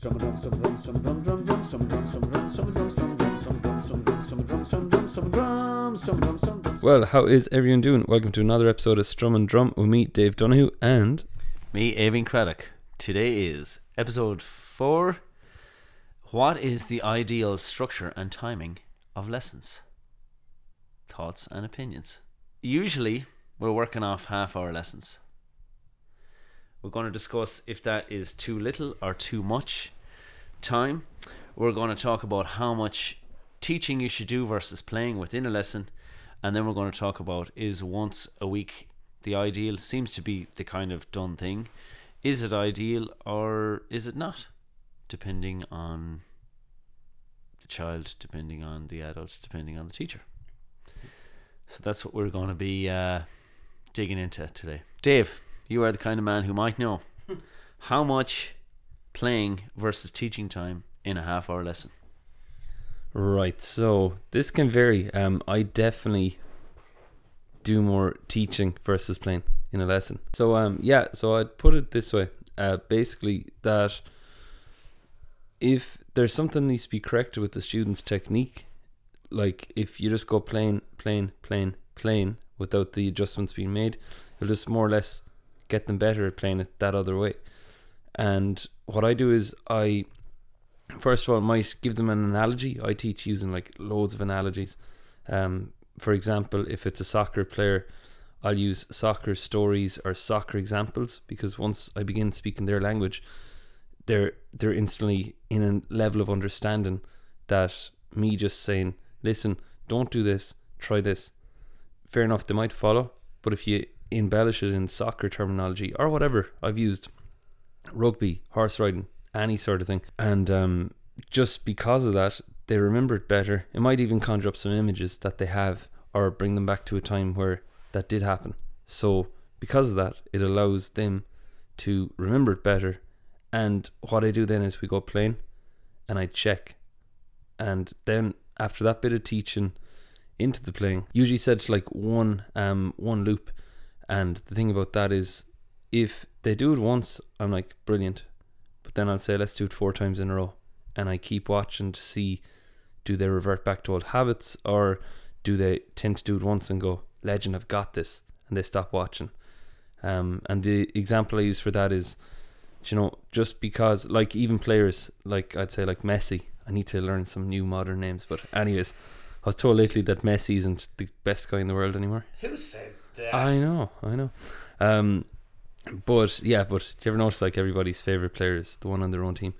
Strum drum, strum drum, strum drum, drum drum, strum drum, strum drum, strum drum, strum drum, strum drum, strum drum, strum drum, strum drum, strum drum, strum drum, strum drum. Well, how is everyone doing? Welcome to another episode of Strum and Drum with me, Dave Donahue, and Me, Avin Craddock. Today is episode four. What is the ideal structure and timing of lessons? Thoughts and opinions. Usually, we're working off half hour lessons. We're going to discuss if that is too little or too much time. We're going to talk about how much teaching you should do versus playing within a lesson. And then we're going to talk about is once a week the ideal? Seems to be the kind of done thing. Is it ideal or is it not? Depending on the child, depending on the adult, depending on the teacher. So that's what we're going to be uh, digging into today. Dave, you are the kind of man who might know how much playing versus teaching time in a half hour lesson. right. So this can vary. Um, I definitely do more teaching versus playing in a lesson. So um, yeah. So I'd put it this way. Uh, basically that if there's something needs to be corrected with the student's technique, like if you just go plain, plain, plain, plain without the adjustments being made, it'll just more or less get them better at playing it that other way. And what I do is I first of all might give them an analogy. I teach using like loads of analogies. Um, for example, if it's a soccer player, I'll use soccer stories or soccer examples because once I begin speaking their language, they're they're instantly in a level of understanding that me just saying, listen, don't do this, try this. Fair enough, they might follow, but if you embellish it in soccer terminology or whatever I've used, rugby, horse riding, any sort of thing, and um, just because of that, they remember it better. It might even conjure up some images that they have or bring them back to a time where that did happen. So because of that, it allows them to remember it better. And what I do then is we go playing and I check. And then after that bit of teaching into the playing, usually said to like one um one loop. And the thing about that is if they do it once, I'm like, brilliant. But then I'll say let's do it four times in a row. And I keep watching to see do they revert back to old habits or do they tend to do it once and go, Legend, I've got this, and they stop watching. Um, and the example I use for that is, you know, just because, like, even players, like I'd say, like Messi, I need to learn some new modern names. But, anyways, I was told lately that Messi isn't the best guy in the world anymore. Who said I know, I know. Um, but yeah, but do you ever notice like everybody's favorite player is the one on their own team?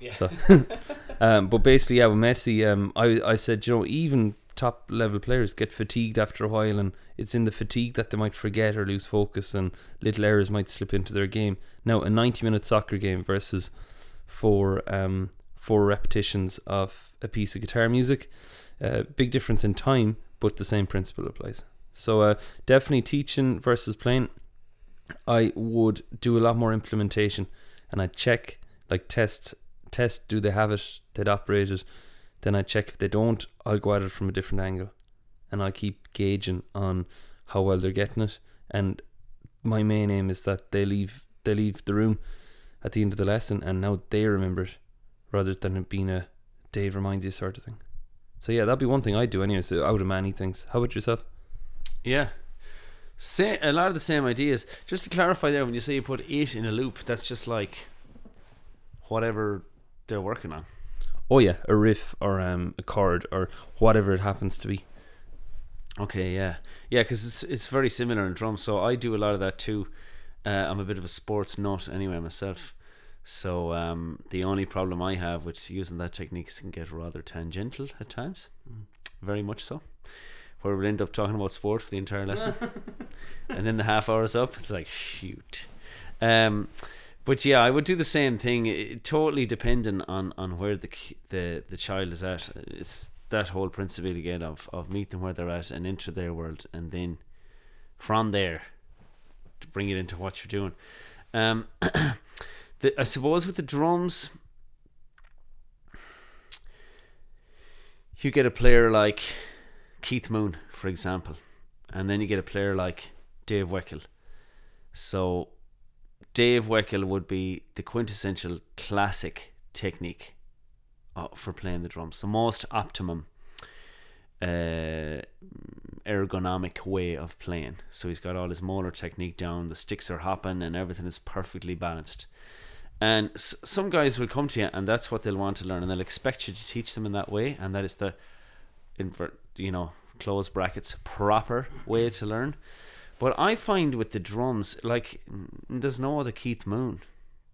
yeah. So, um, but basically, yeah, with Messi, um, I I said you know even top level players get fatigued after a while, and it's in the fatigue that they might forget or lose focus, and little errors might slip into their game. Now, a ninety minute soccer game versus four um four repetitions of a piece of guitar music, uh, big difference in time, but the same principle applies. So, uh, definitely teaching versus playing. I would do a lot more implementation, and I'd check like test test do they have it they'd operate it. Then I check if they don't I'll go at it from a different angle and I'll keep gauging on how well they're getting it. And my main aim is that they leave they leave the room at the end of the lesson and now they remember it rather than it being a Dave reminds you sort of thing. So yeah that'd be one thing I'd do anyway so out of many things. How about yourself Yeah. Say a lot of the same ideas. Just to clarify there, when you say you put it in a loop, that's just like whatever they're working on. oh yeah a riff or um, a chord or whatever it happens to be Okay, yeah, yeah, because it's it's very similar in drums. So I do a lot of that too. Uh, I'm a bit of a sports nut anyway myself. So um, the only problem I have with using that technique is it can get rather tangential at times, very much so. Where we'll end up talking about sport for the entire lesson, and then the half hour is up. It's like shoot. Um, but yeah, I would do the same thing. It, totally dependent on, on where the the the child is at. It's that whole principle again of of meet them where they're at and enter their world, and then from there to bring it into what you're doing. Um, the, I suppose with the drums, you get a player like Keith Moon, for example, and then you get a player like Dave Weckl. So Dave Weckl would be the quintessential classic technique uh, for playing the drums, the most optimum uh, ergonomic way of playing. So he's got all his motor technique down, the sticks are hopping, and everything is perfectly balanced. And s- some guys will come to you, and that's what they'll want to learn, and they'll expect you to teach them in that way, and that is the invert, you know, close brackets, proper way to learn. But I find with the drums, like, there's no other Keith Moon,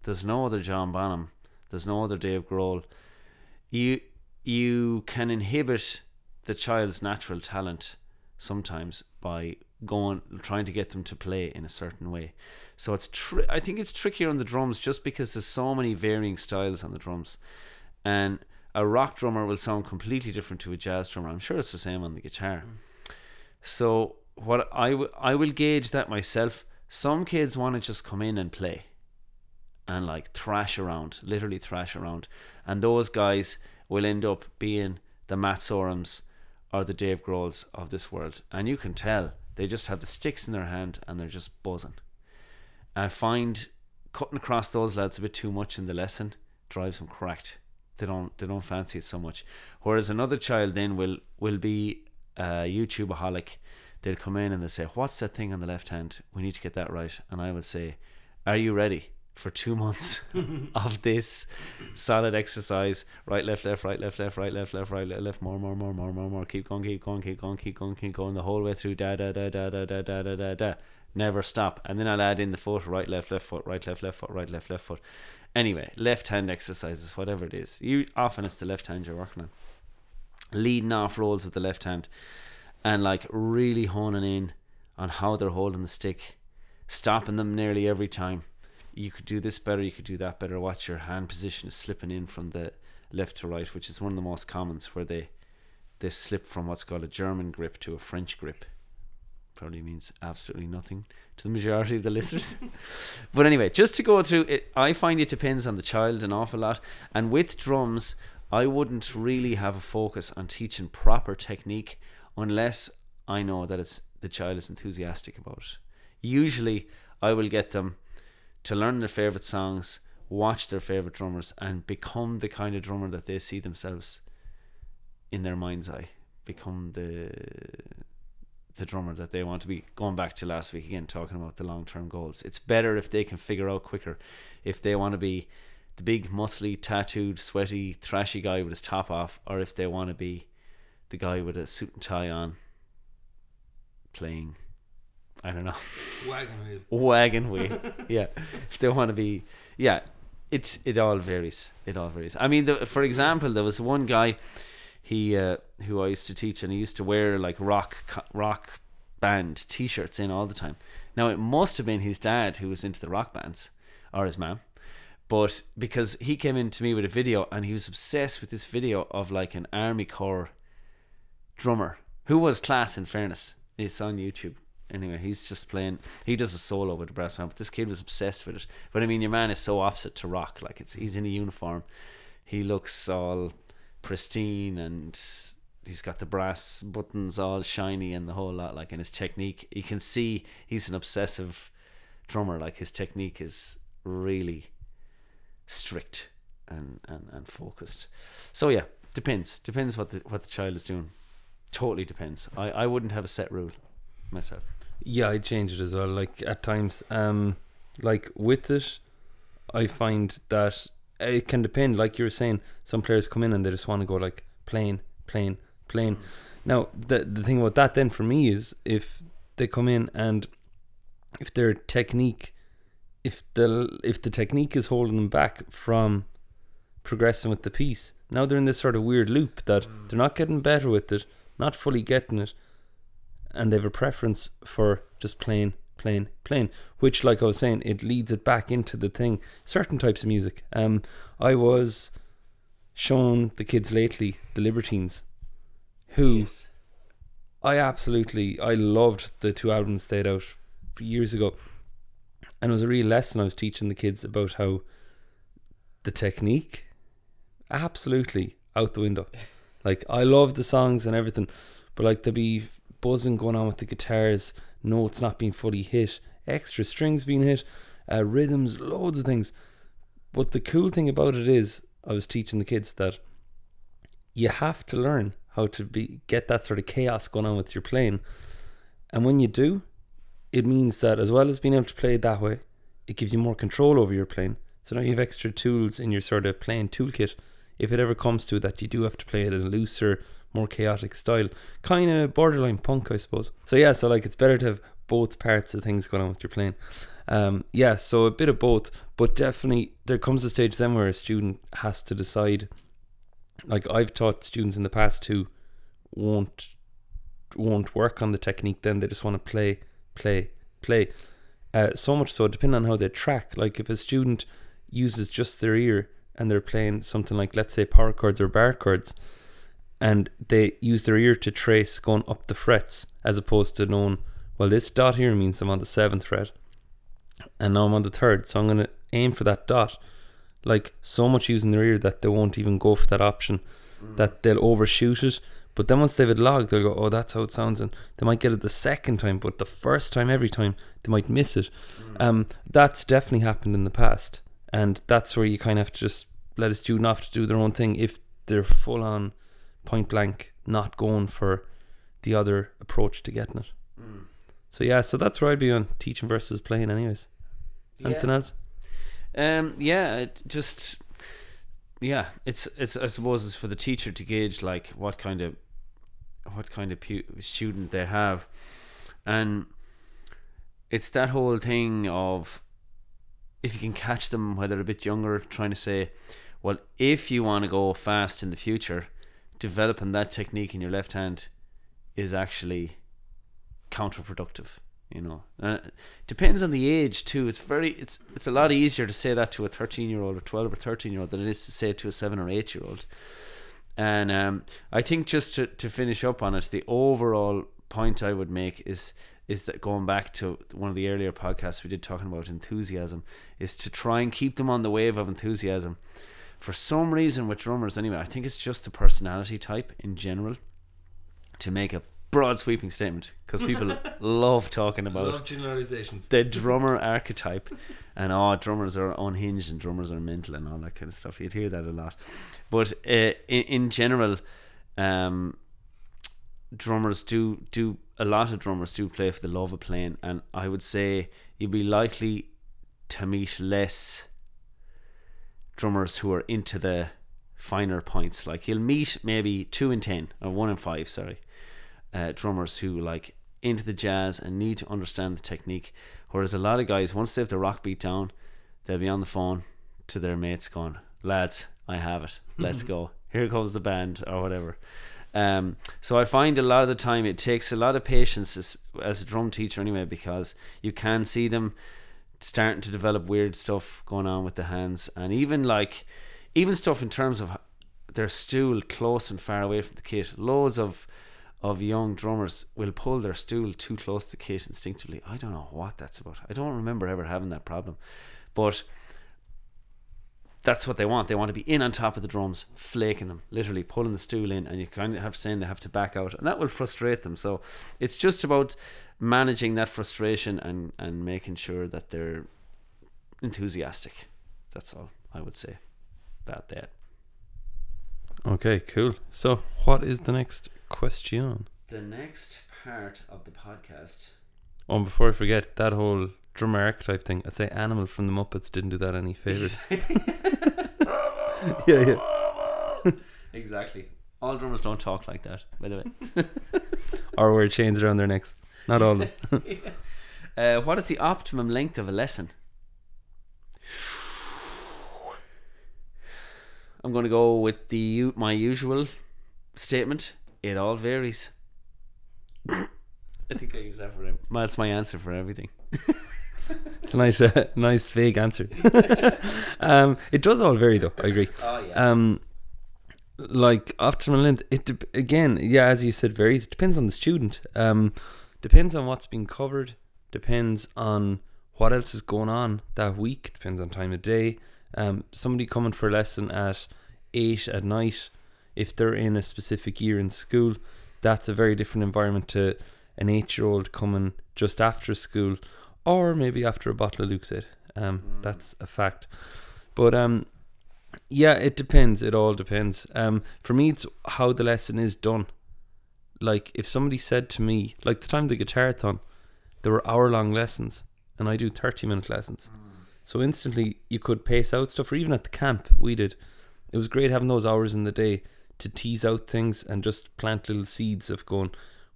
there's no other John Bonham, there's no other Dave Grohl. You you can inhibit the child's natural talent sometimes by going trying to get them to play in a certain way. So it's I think it's trickier on the drums just because there's so many varying styles on the drums, and a rock drummer will sound completely different to a jazz drummer. I'm sure it's the same on the guitar. Mm. So what I, w- I will gauge that myself. Some kids want to just come in and play and like thrash around, literally thrash around. And those guys will end up being the Matt Sorums or the Dave Grohls of this world. And you can tell they just have the sticks in their hand and they're just buzzing. I find cutting across those lads a bit too much in the lesson drives them cracked. They don't they don't fancy it so much. Whereas another child then will will be a YouTubeaholic. They'll come in and they'll say, What's that thing on the left hand? We need to get that right. And I will say, Are you ready for two months of this solid exercise? Right, left, left, right, left, left, right, left, left, right, left, left, more, more, more, more, more, more. Keep going, keep going, keep going, keep going, keep going the whole way through da da da da da da da da da da. Never stop. And then I'll add in the foot, right, left, left foot, right, left, left foot, right, left, left foot. Anyway, left hand exercises, whatever it is. You often it's the left hand you're working on. Leading off rolls with the left hand and like really honing in on how they're holding the stick, stopping them nearly every time. You could do this better, you could do that better. Watch your hand position is slipping in from the left to right, which is one of the most commons where they they slip from what's called a German grip to a French grip. Probably means absolutely nothing to the majority of the listeners. but anyway, just to go through it, I find it depends on the child an awful lot. And with drums, I wouldn't really have a focus on teaching proper technique unless I know that it's the child is enthusiastic about it. Usually, I will get them to learn their favorite songs, watch their favorite drummers, and become the kind of drummer that they see themselves in their mind's eye. Become the the drummer that they want to be. Going back to last week again, talking about the long term goals. It's better if they can figure out quicker if they want to be the big, muscly, tattooed, sweaty, thrashy guy with his top off, or if they want to be the guy with a suit and tie on playing. I don't know Wagon wheel. wagon wheel. yeah, if they want to be, yeah, it's it all varies. It all varies. I mean, the, for example, there was one guy, he uh, who I used to teach, and he used to wear like rock rock band T-shirts in all the time. Now it must have been his dad who was into the rock bands, or his mom. But because he came in to me with a video and he was obsessed with this video of like an army corps drummer who was class in fairness. It's on YouTube. Anyway, he's just playing. He does a solo with the brass band, but this kid was obsessed with it. But I mean, your man is so opposite to rock. Like it's he's in a uniform. He looks all pristine and he's got the brass buttons all shiny and the whole lot. Like in his technique, you can see he's an obsessive drummer. Like his technique is really strict and, and, and focused. So yeah, depends. Depends what the what the child is doing. Totally depends. I, I wouldn't have a set rule myself. Yeah, I change it as well. Like at times, um, like with it, I find that it can depend. Like you were saying, some players come in and they just want to go like playing, playing, playing. Mm. Now the the thing about that then for me is if they come in and if their technique, if the if the technique is holding them back from progressing with the piece, now they're in this sort of weird loop that mm. they're not getting better with it, not fully getting it, and they have a preference for just playing, playing, playing. Which, like I was saying, it leads it back into the thing. Certain types of music. Um, I was shown the kids lately, the Libertines, who I absolutely I loved the two albums they had out years ago, and it was a real lesson I was teaching the kids about how the technique, absolutely out the window. Like I love the songs and everything, but like there be buzzing going on with the guitars, notes not being fully hit, extra strings being hit, uh, rhythms, loads of things. But the cool thing about it is I was teaching the kids that you have to learn how to be get that sort of chaos going on with your playing. And when you do, it means that as well as being able to play it that way, it gives you more control over your playing. So now you have extra tools in your sort of playing toolkit. If it ever comes to that, you do have to play it in a looser, more chaotic style, kind of borderline punk, I suppose. So yeah, so like it's better to have both parts of things going on with your playing. Um, yeah, so a bit of both, but definitely there comes a stage then where a student has to decide. Like I've taught students in the past who won't won't work on the technique. Then they just want to play, play, play. Uh, so much so, depending on how they track. Like if a student uses just their ear and they're playing something like, let's say, power chords or bar chords, and they use their ear to trace going up the frets, as opposed to knowing, well, this dot here means I'm on the seventh fret, and now I'm on the third, so I'm going to aim for that dot. Like so much using their ear that they won't even go for that option, that they'll overshoot it. But then once they've it logged, they'll go, oh, that's how it sounds. And they might get it the second time, but the first time, every time, they might miss it. Um, that's definitely happened in the past. And that's where you kind of have to just let a student off to do their own thing if they're full on point blank, not going for the other approach to getting it. So, yeah, so that's where I'd be on teaching versus playing, anyways. Anything else? Um, yeah, it just yeah, it's it's I suppose it's for the teacher to gauge like what kind of what kind of pu- student they have, and it's that whole thing of if you can catch them while they're a bit younger, trying to say, well, if you want to go fast in the future, developing that technique in your left hand is actually counterproductive you know. Uh, depends on the age too. It's very it's it's a lot easier to say that to a 13 year old or 12 or 13 year old than it is to say it to a 7 or 8 year old and um, i think just to, to finish up on it the overall point i would make is is that going back to one of the earlier podcasts we did talking about enthusiasm is to try and keep them on the wave of enthusiasm for some reason with drummers anyway i think it's just the personality type in general to make a broad sweeping statement because people love talking about generalizations. the drummer archetype. And oh drummers are unhinged and drummers are mental and all that kind of stuff. You'd hear that a lot. But uh, in, in general um, drummers do do a lot of drummers do play for the love of playing. And I would say you'd be likely to meet less drummers who are into the finer points like you'll meet maybe two in ten or one in five sorry uh, drummers who like into the jazz and need to understand the technique. Whereas a lot of guys, once they have the rock beat down, they'll be on the phone to their mates going, "Lads, I have it. Let's go. Here comes the band or whatever." Um, so I find a lot of the time it takes a lot of patience as, as a drum teacher anyway because you can see them starting to develop weird stuff going on with the hands and even like even stuff in terms of their stool close and far away from the kit. Loads of of young drummers will pull their stool too close to the kit instinctively. I don't know what that's about. I don't remember ever having that problem. But that's what they want. They want to be in on top of the drums, flaking them, literally pulling the stool in, and you kind of have saying they have to back out, and that will frustrate them. So it's just about managing that frustration and and making sure that they're enthusiastic. That's all I would say about that. Okay, cool. So, what is the next question? The next part of the podcast. Oh, and before I forget, that whole drummer type thing, I'd say Animal from the Muppets didn't do that any favours. yeah, yeah. exactly. All drummers don't talk like that, by the way. Or wear chains around their necks. Not all of them. Uh, what is the optimum length of a lesson? I'm going to go with the my usual statement. It all varies. I think I use that for everything. That's my answer for everything. It's a nice, uh, nice vague answer. um, it does all vary, though. I agree. Oh yeah. Um, like optimal length, it dep again, yeah, as you said, varies. It depends on the student. Um, depends on what's being covered. Depends on what else is going on that week. Depends on time of day. Um, somebody coming for a lesson at eight at night, if they're in a specific year in school, that's a very different environment to an eight-year-old coming just after school, or maybe after a bottle of Lucozade. Um, that's a fact. But um, Yeah, it depends. It all depends. Um, for me, it's how the lesson is done. Like, if somebody said to me, like the time of the guitarathon, there were hour long lessons, and I do 30 minute lessons. So instantly, you could pace out stuff, or even at the camp, we did. It was great having those hours in the day to tease out things and just plant little seeds of going,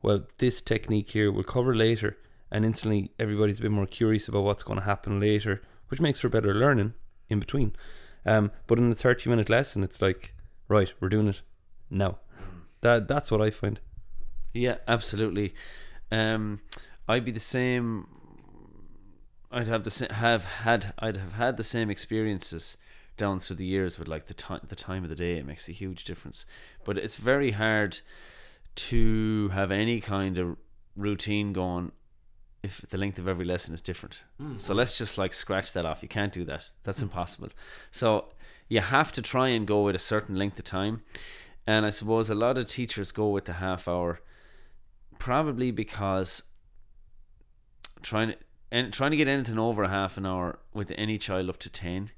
well, this technique here we'll cover later. And instantly, everybody's a bit more curious about what's going to happen later, which makes for better learning in between. Um, but in the 30 minute lesson, it's like, right, we're doing it now. That That's what I find. Yeah, absolutely. Um, I'd be the same. I'd have the same, have had I'd have had the same experiences down through the years with like the time the time of the day. It makes a huge difference, but it's very hard to have any kind of routine going if the length of every lesson is different. Mm. So let's just like scratch that off. You can't do that. That's mm. impossible. So you have to try and go with a certain length of time. And I suppose a lot of teachers go with the half hour probably because trying to and trying to get anything over a half an hour with any child up to 10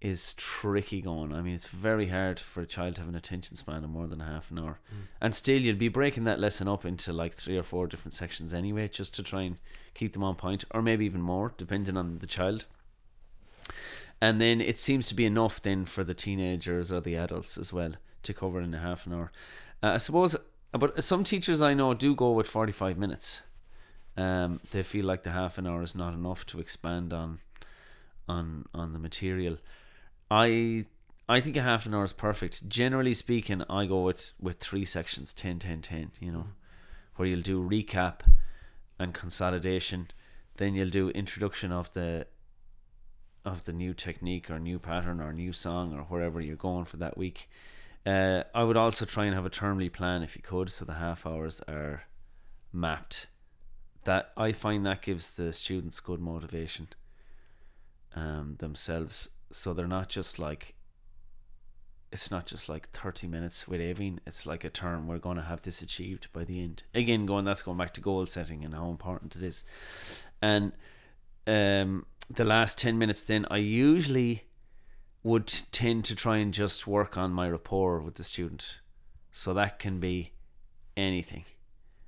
is tricky going. I mean, it's very hard for a child to have an attention span of more than a half an hour. And still, you'd be breaking that lesson up into like three or four different sections anyway, just to try and keep them on point, or maybe even more, depending on the child. And then it seems to be enough then for the teenagers or the adults as well to cover in a half an hour. Uh, I suppose, but some teachers I know do go with 45 minutes. Um, they feel like the half an hour is not enough to expand on on on the material. I I think a half an hour is perfect. Generally speaking, I go with with three sections 10 10 10, you know, where you'll do recap and consolidation, then you'll do introduction of the of the new technique or new pattern or new song or wherever you're going for that week. Uh, I would also try and have a termly plan if you could, so the half hours are mapped. That I find that gives the students good motivation um, themselves, so they're not just like it's not just like 30 minutes with Avine. It's like a term. We're going to have this achieved by the end. Again, going that's going back to goal setting and how important it is. And um, the last 10 minutes, then I usually would tend to try and just work on my rapport with the student. So that can be anything.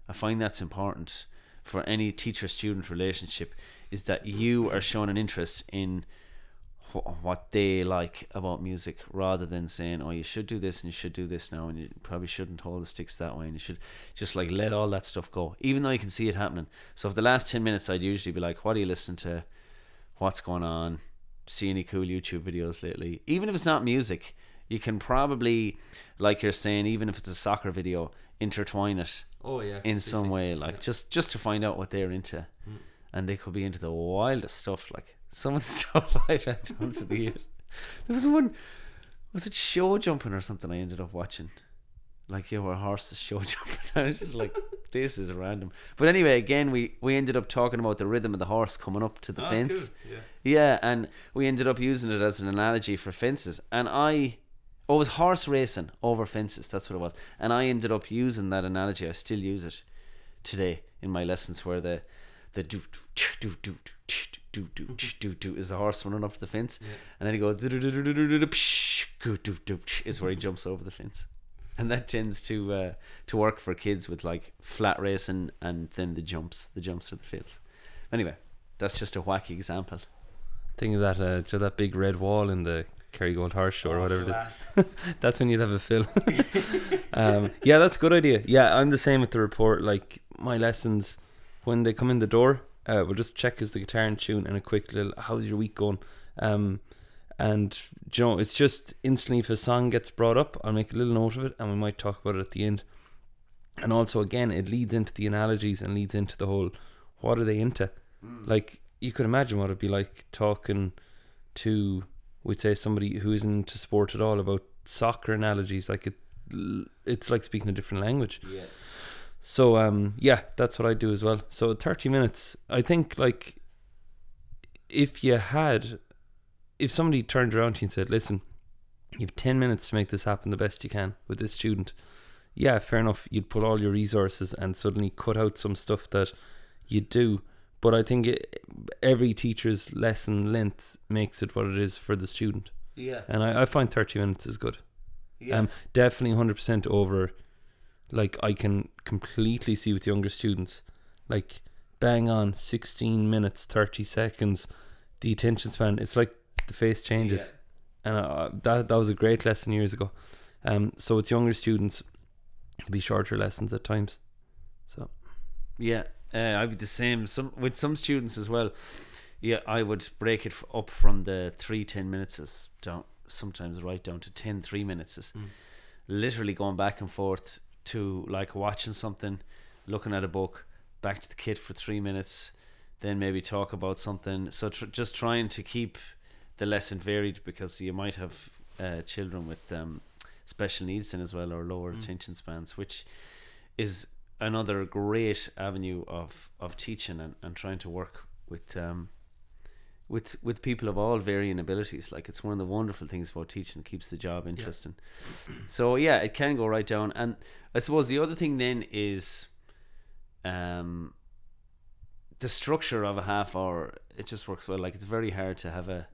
I find that's important for any teacher student relationship is that you are showing an interest in wh- what they like about music rather than saying, oh, you should do this and you should do this now and you probably shouldn't hold the sticks that way and you should just like let all that stuff go, even though you can see it happening. So, for the last 10 minutes, I'd usually be like, what are you listening to? What's going on? See any cool YouTube videos lately? Even if it's not music, you can probably, like you're saying, even if it's a soccer video, intertwine it Oh, yeah. in some way, like just just to find out what they're into, mm. And they could be into the wildest stuff, like some of the stuff I've had done through the years. There was one, was it show jumping or something? I ended up watching, like yeah, where horses show jumping. I was just like, this is random. But anyway, again, we we ended up talking about the rhythm of the horse coming up to the ah, fence. Yeah. Yeah, and we ended up using it as an analogy for fences. And I, oh, it was horse racing over fences. That's what it was. And I ended up using that analogy. I still use it today in my lessons, where the the do do do do do do do do is the horse running up to the fence, and then he goes do do do do do do do do do is where he jumps over the fence. And that tends to uh, to work for kids with like flat racing and then the jumps, the jumps to the fields. Anyway, that's just a wacky example. Think of that, uh, to that big red wall in the Kerrygold Horse Show or whatever it is. That's when you'd have a fill. um, yeah, that's a good idea. Yeah, I'm the same with the report. Like my lessons, when they come in the door, uh, we'll just check is the guitar in tune and a quick little how's your week going. Um, and you know, it's just instantly if a song gets brought up, I'll make a little note of it, and we might talk about it at the end. And also, again, it leads into the analogies and leads into the whole what are they into? Like you could imagine what it'd be like talking to, we'd say somebody who isn't into sport at all about soccer analogies. Like it, it's like speaking a different language. Yeah. So um yeah, that's what I do as well. So 30 minutes. I think like if you had if somebody turned around to you and said, "Listen, you have 10 minutes to make this happen the best you can with this student." Yeah, fair enough. You'd put all your resources and suddenly cut out some stuff that you do. But I think it, every teacher's lesson length makes it what it is for the student. Yeah. and I, I find thirty minutes is good. Yeah. Um, definitely hundred percent over. Like I can completely see with younger students, like bang on sixteen minutes thirty seconds, the attention span. It's like the face changes, and uh, that that was a great lesson years ago. Um, so with younger students, to be shorter lessons at times. So Yeah, uh, I'd be the same. Some with some students as well. Yeah, I would break it f- up from the three ten minutes down. Sometimes right down to 10 three minutes is literally going back and forth to like watching something, looking at a book, back to the kit for three minutes, then maybe talk about something. So tr- just trying to keep the lesson varied because you might have uh, children with um, special needs then as well or lower attention spans, which is another great avenue of, of teaching and, and trying to work with um, with with people of all varying abilities. Like it's one of the wonderful things about teaching, it keeps the job interesting. So yeah, it can go right down. And I suppose the other thing then is um the structure of a half hour it just works well. Like it's very hard to have a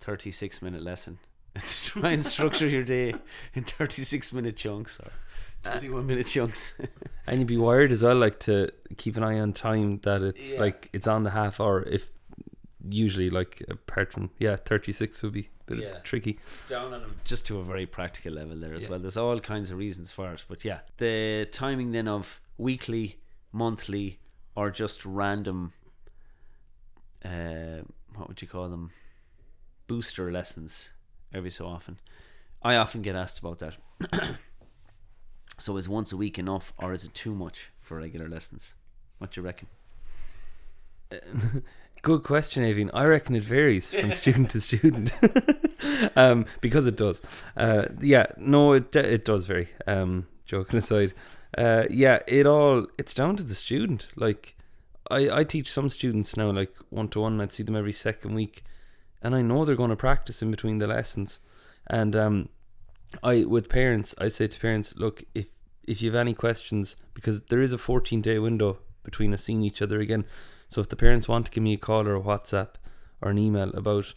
thirty six minute lesson. to try and structure your day in thirty six minute chunks or twenty one minute chunks. and you'd be wired as well, like to keep an eye on time that it's Yeah. like it's on the half hour. If usually like apart from yeah, thirty six would be a bit Yeah. tricky. down on a, just to a very practical level there as Yeah. well. There's all kinds of reasons for it, but yeah, the timing then of weekly, monthly, or just random, uh, what would you call them, booster lessons every so often. I often get asked about that. so is once a week enough, or is it too much for regular lessons? What do you reckon? Good question, Avine. I reckon it varies from student to student, um, because it does. Uh, yeah, no, it it does vary. Um, joking aside, uh, yeah, it all it's down to the student. Like, I I teach some students now, like one to one. I'd see them every second week, and I know they're going to practice in between the lessons. And um, I with parents, I say to parents, look, if if you have any questions, because there is a 14 day window between us seeing each other again. So if the parents want to give me a call or a WhatsApp or an email about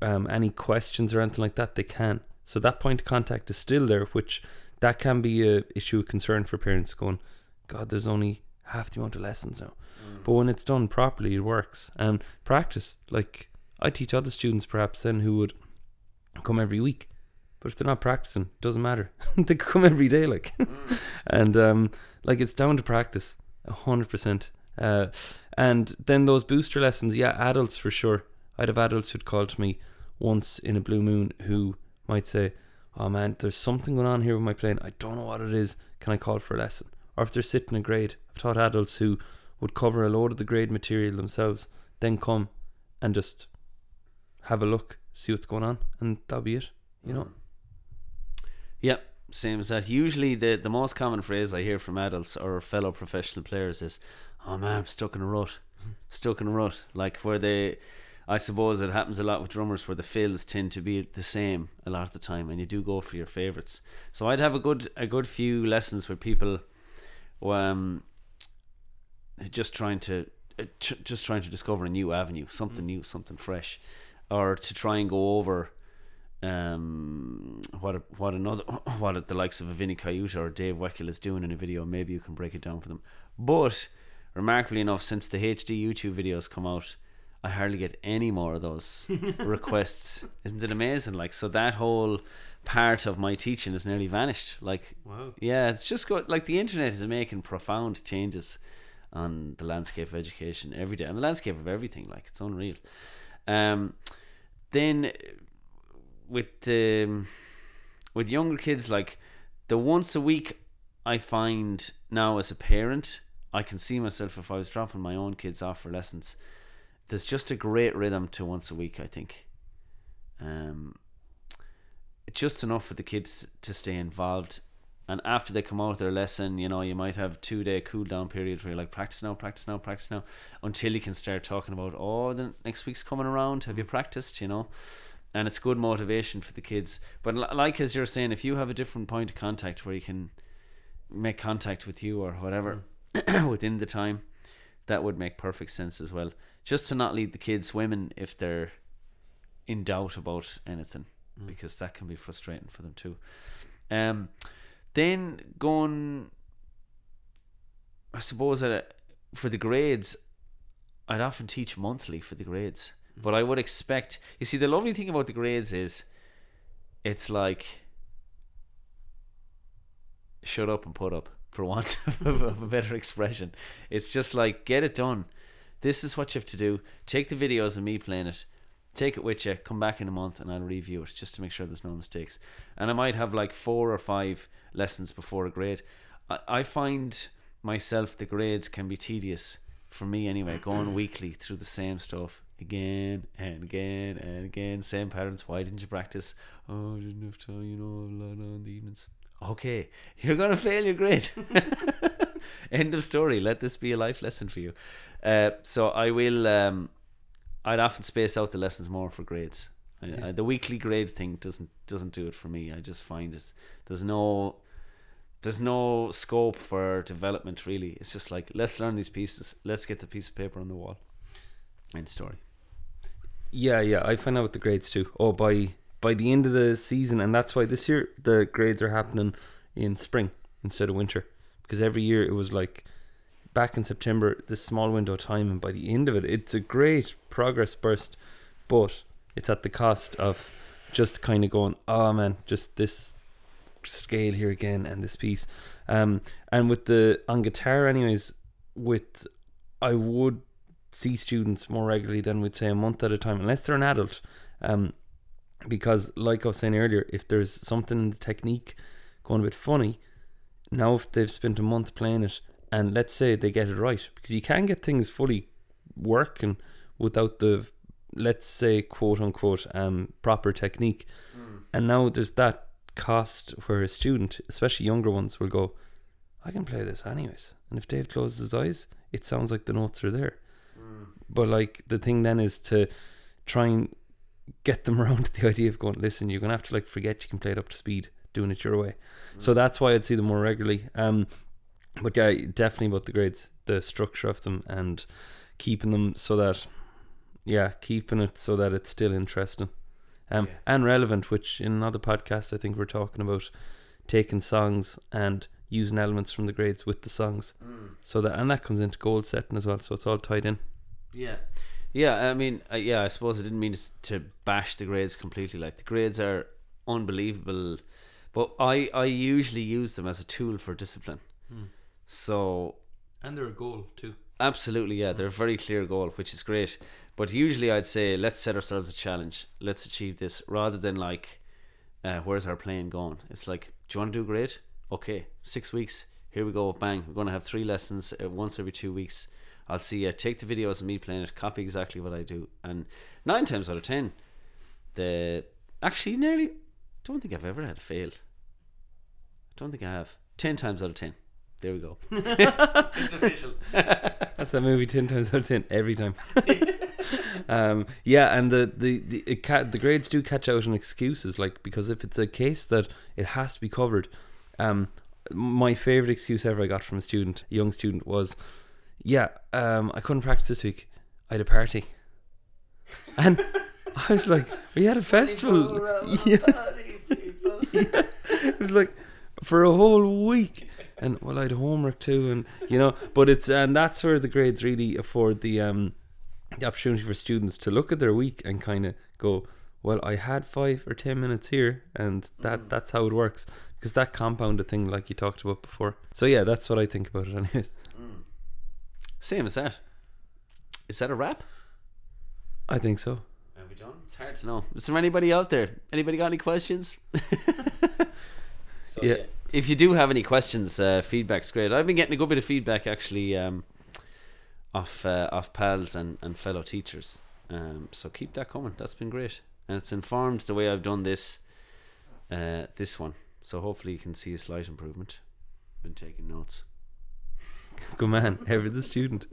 um, any questions or anything like that, they can. So that point of contact is still there, which that can be a issue of concern for parents going, God, there's only half the amount of lessons now. But when it's done properly, it works. And practice, like I teach other students perhaps then who would come every week. But if they're not practicing, it doesn't matter. they could come every day, like, and um, like it's down to practice, a hundred percent. Uh, and then those booster lessons, yeah, adults for sure. I'd have adults who'd call to me once in a blue moon who might say, "Oh man, there's something going on here with my plane. I don't know what it is. Can I call for a lesson?" Or if they're sitting a grade, I've taught adults who would cover a load of the grade material themselves, then come and just have a look, see what's going on, and that'll be it. You know. Yeah, same as that. Usually, the the most common phrase I hear from adults or fellow professional players is, "Oh man, I'm stuck in a rut, stuck in a rut." Like where they, I suppose it happens a lot with drummers where the fills tend to be the same a lot of the time, and you do go for your favorites. So I'd have a good a good few lessons with people, um, just trying to uh, just trying to discover a new avenue, something new, something fresh, or to try and go over um, what a, what another what the likes of a Vinnie Colaiuta or Dave Weckl is doing in a video. Maybe you can break it down for them. But remarkably enough, since the HD YouTube videos come out, I hardly get any more of those requests. Isn't it amazing? Like so, that whole part of my teaching has nearly vanished. Like, Wow. yeah, it's just got like the internet is making profound changes on the landscape of education every day, and the landscape of everything. Like, it's unreal. Um, then with um, with younger kids, like the once a week, I find now as a parent, I can see myself if I was dropping my own kids off for lessons. There's just a great rhythm to once a week. I think. Um, just enough for the kids to stay involved. And after they come out of their lesson, you know, you might have two day cool down period where you're like practice now, practice now, practice now, until you can start talking about oh the next week's coming around. Have you practiced? You know, and it's good motivation for the kids. But like as you're saying, if you have a different point of contact where you can make contact with you or whatever within the time, that would make perfect sense as well. Just to not leave the kids women if they're in doubt about anything. Mm. because that can be frustrating for them too. Um, then going, I suppose that uh, for the grades, I'd often teach monthly for the grades, mm. but I would expect. You see, the lovely thing about the grades is, it's like shut up and put up for want of a better expression. It's just like get it done. This is what you have to do. Take the videos of me playing it. Take it with you. Come back in a month and I'll review it just to make sure there's no mistakes. And I might have like four or five lessons before a grade. I, I find myself the grades can be tedious for me anyway. Going weekly through the same stuff again and again and again, same patterns. Why didn't you practice? Oh, I didn't have time. You know, a lot on the evenings. Okay, you're gonna fail your grade. End of story. Let this be a life lesson for you. Uh, so I will. Um, I'd often space out the lessons more for grades. I, Yeah. I, the weekly grade thing doesn't doesn't do it for me. I just find it there's no there's no scope for development really. It's just like let's learn these pieces. Let's get the piece of paper on the wall. End story. Yeah, yeah, I find out with the grades too. Oh, by by the end of the season, and that's why this year the grades are happening in spring instead of winter, because every year it was like back in September, this small window of time, and by the end of it, it's a great progress burst, but it's at the cost of just kind of going, oh man, just this scale here again and this piece, um, and with the on guitar, anyways, with I would see students more regularly than we'd say a month at a time, unless they're an adult. Um, because, like I was saying earlier, if there's something in the technique going a bit funny, now if they've spent a month playing it, and let's say they get it right, because you can get things fully working without the, let's say, quote unquote, um, proper technique. And now there's that cost where a student, especially younger ones, will go, I can play this anyways. And if Dave closes his eyes, it sounds like the notes are there. But like the thing then is to try and get them around to the idea of going, listen, you're gonna have to like forget you can play it up to speed, doing it your way. So that's why I'd see them more regularly. Um, but yeah, definitely about the grades, the structure of them, and keeping them so that, yeah, keeping it so that it's still interesting, um, Yeah. and relevant. Which in another podcast, I think we're talking about taking songs and using elements from the grades with the songs, so that and that comes into goal setting as well. So it's all tied in. Yeah, yeah. I mean, uh, yeah. I suppose I didn't mean to, to bash the grades completely. Like the grades are unbelievable, but I I usually use them as a tool for discipline. So And they're a goal too. absolutely, yeah, they're a very clear goal, which is great. But usually, I'd say let's set ourselves a challenge. Let's achieve this rather than like, uh, where's our plane going? It's like, do you want to do great? Okay, six weeks. Here we go. Bang. We're going to have three lessons uh, once every two weeks. I'll see you. Take the videos of me playing it. Copy exactly what I do. And nine times out of ten, the actually nearly don't think I've ever had a fail. Don't think I have. Ten times out of ten. There we go. It's official. That's that movie ten times out of ten every time. um, yeah, and the the the, it ca- the grades do catch out on excuses, like because if it's a case that it has to be covered, um, my favorite excuse ever I got from a student, a young student, was, "Yeah, um, I couldn't practice this week. I had a party," and I was like, "We had a festival." yeah. Yeah. It was like for a whole week and well, I had homework too, and you know, but it's and that's where the grades really afford the um the opportunity for students to look at their week and kind of go, well, I had five or ten minutes here, and that that's how it works because that compounded thing, like you talked about before. So yeah, that's what I think about it, anyways. Same as that. Is that a wrap? I think so. Are we done? It's hard to know. Is there anybody out there? Anybody got any questions? yeah. If you do have any questions, uh, feedback's great. I've been getting a good bit of feedback actually um, off uh, off pals and, and fellow teachers. Um, so keep that coming. That's been great, and it's informed the way I've done this uh, this one. So hopefully you can see a slight improvement. Been taking notes. Good man, ever the student.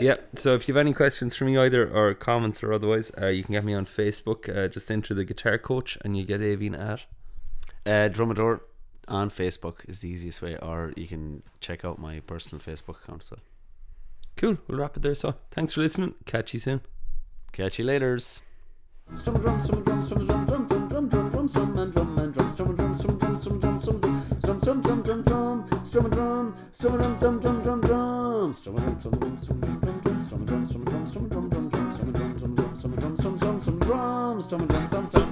Yeah. So if you have any questions for me either, or comments or otherwise, uh, you can get me on Facebook. Uh, just enter the guitar coach, and you get Avine at. Uh, Drumador on Facebook is the easiest way, or you can check out my personal Facebook account as well. Cool. We'll wrap it there. So thanks for listening. Catch you soon. Catch you later. Strum drum, strum drum, strum drum, drum drum drum. drum drum drum strum and drum and drum strum and drum strum drum strum drum strum drum strum drum drum drum strum and drum strum and drum drum drum drum drum strum and drum strum and drum strum and drum strum and drum strum and drum strum and drum drum drum strum and drum strum and drum strum and drum strum strum strum drum strum and drum strum